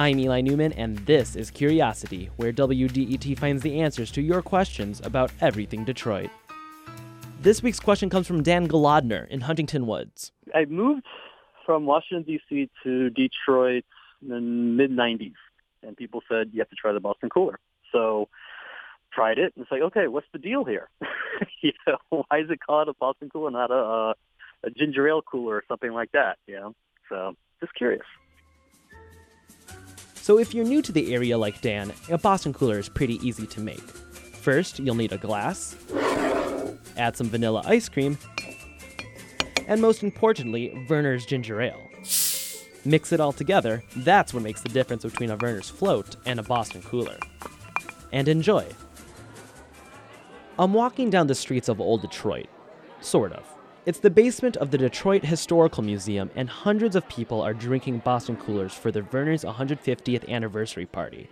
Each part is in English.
I'm Eli Newman, and this is Curiosity, where WDET finds the answers to your questions about everything Detroit. This week's question comes from Dan Golodner in Huntington Woods. I moved from Washington, D.C. to Detroit in the mid-90s, and people said, you have to try the Boston Cooler. So tried it, and it's like, okay, what's the deal here? you know, why is it called a Boston Cooler, not a, a ginger ale cooler or something like that, you know? So just curious. So if you're new to the area like Dan, a Boston Cooler is pretty easy to make. First, you'll need a glass, add some vanilla ice cream, and most importantly, Vernors ginger ale. Mix it all together, that's what makes the difference between a Vernors float and a Boston Cooler. And enjoy. I'm walking down the streets of Old Detroit. Sort of. It's the basement of the Detroit Historical Museum, and hundreds of people are drinking Boston Coolers for the Vernors 150th anniversary party.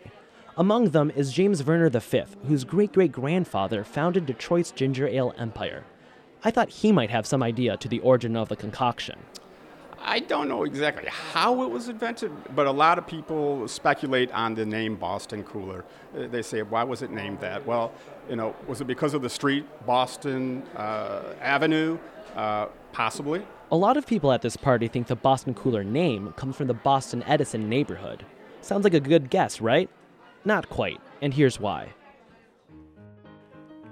Among them is James Vernor V, whose great great grandfather founded Detroit's ginger ale empire. I thought he might have some idea to the origin of the concoction. I don't know exactly how it was invented, but a lot of people speculate on the name Boston Cooler. Uh, They say, why was it named that? Well, you know, was it because of the street, Boston uh, Avenue? Uh, possibly. A lot of people at this party think the Boston Cooler name comes from the Boston Edison neighborhood. Sounds like a good guess, right? Not quite, and here's why.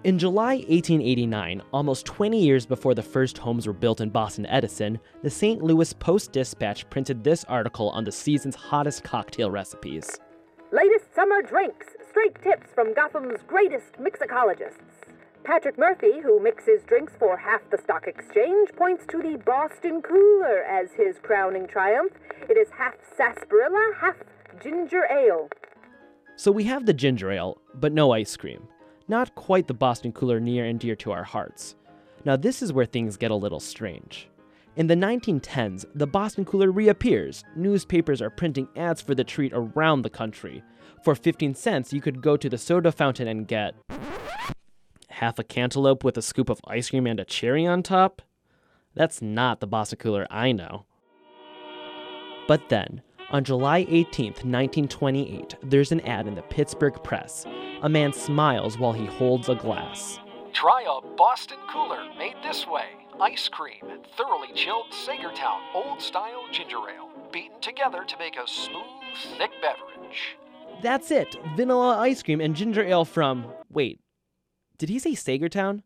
In July 1889, almost 20 years before the first homes were built in Boston Edison, the St. Louis Post Dispatch printed this article on the season's hottest cocktail recipes. Latest summer drinks, straight tips from Gotham's greatest mixicologists. Patrick Murphy, who mixes drinks for half the stock exchange, points to the Boston Cooler as his crowning triumph. It is half sarsaparilla, half ginger ale. So we have the ginger ale, but no ice cream. Not quite the Boston Cooler near and dear to our hearts. Now, this is where things get a little strange. In the 1910s, the Boston Cooler reappears. Newspapers are printing ads for the treat around the country. For 15 cents, you could go to the soda fountain and get half a cantaloupe with a scoop of ice cream and a cherry on top? That's not the Boston Cooler I know. But then, on July 18, 1928, there's an ad in the Pittsburgh Press. A man smiles while he holds a glass. Try a Boston Cooler made this way. Ice cream and thoroughly chilled Saegertown Old Style Ginger Ale, beaten together to make a smooth, thick beverage. That's it! Vanilla ice cream and ginger ale from. Wait, did he say Saegertown?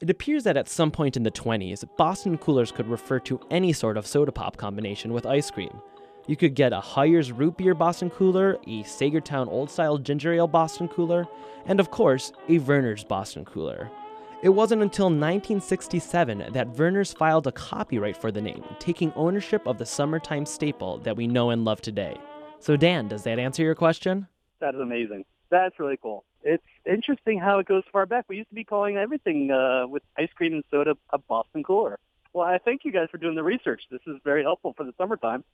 It appears that at some point in the 20s, Boston coolers could refer to any sort of soda pop combination with ice cream. You could get a Hires root beer Boston cooler, a Saegertown old style ginger ale Boston cooler, and of course, a Vernors Boston cooler. It wasn't until 1967 that Vernors filed a copyright for the name, taking ownership of the summertime staple that we know and love today. So, Dan, does that answer your question? That is amazing. That's really cool. It's interesting how it goes far back. We used to be calling everything uh, with ice cream and soda a Boston Cooler. Well, I thank you guys for doing the research. This is very helpful for the summertime.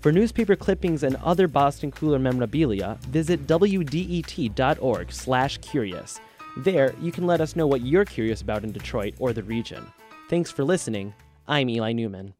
For newspaper clippings and other Boston Cooler memorabilia, visit wdet.org/curious. There, you can let us know what you're curious about in Detroit or the region. Thanks for listening. I'm Eli Newman.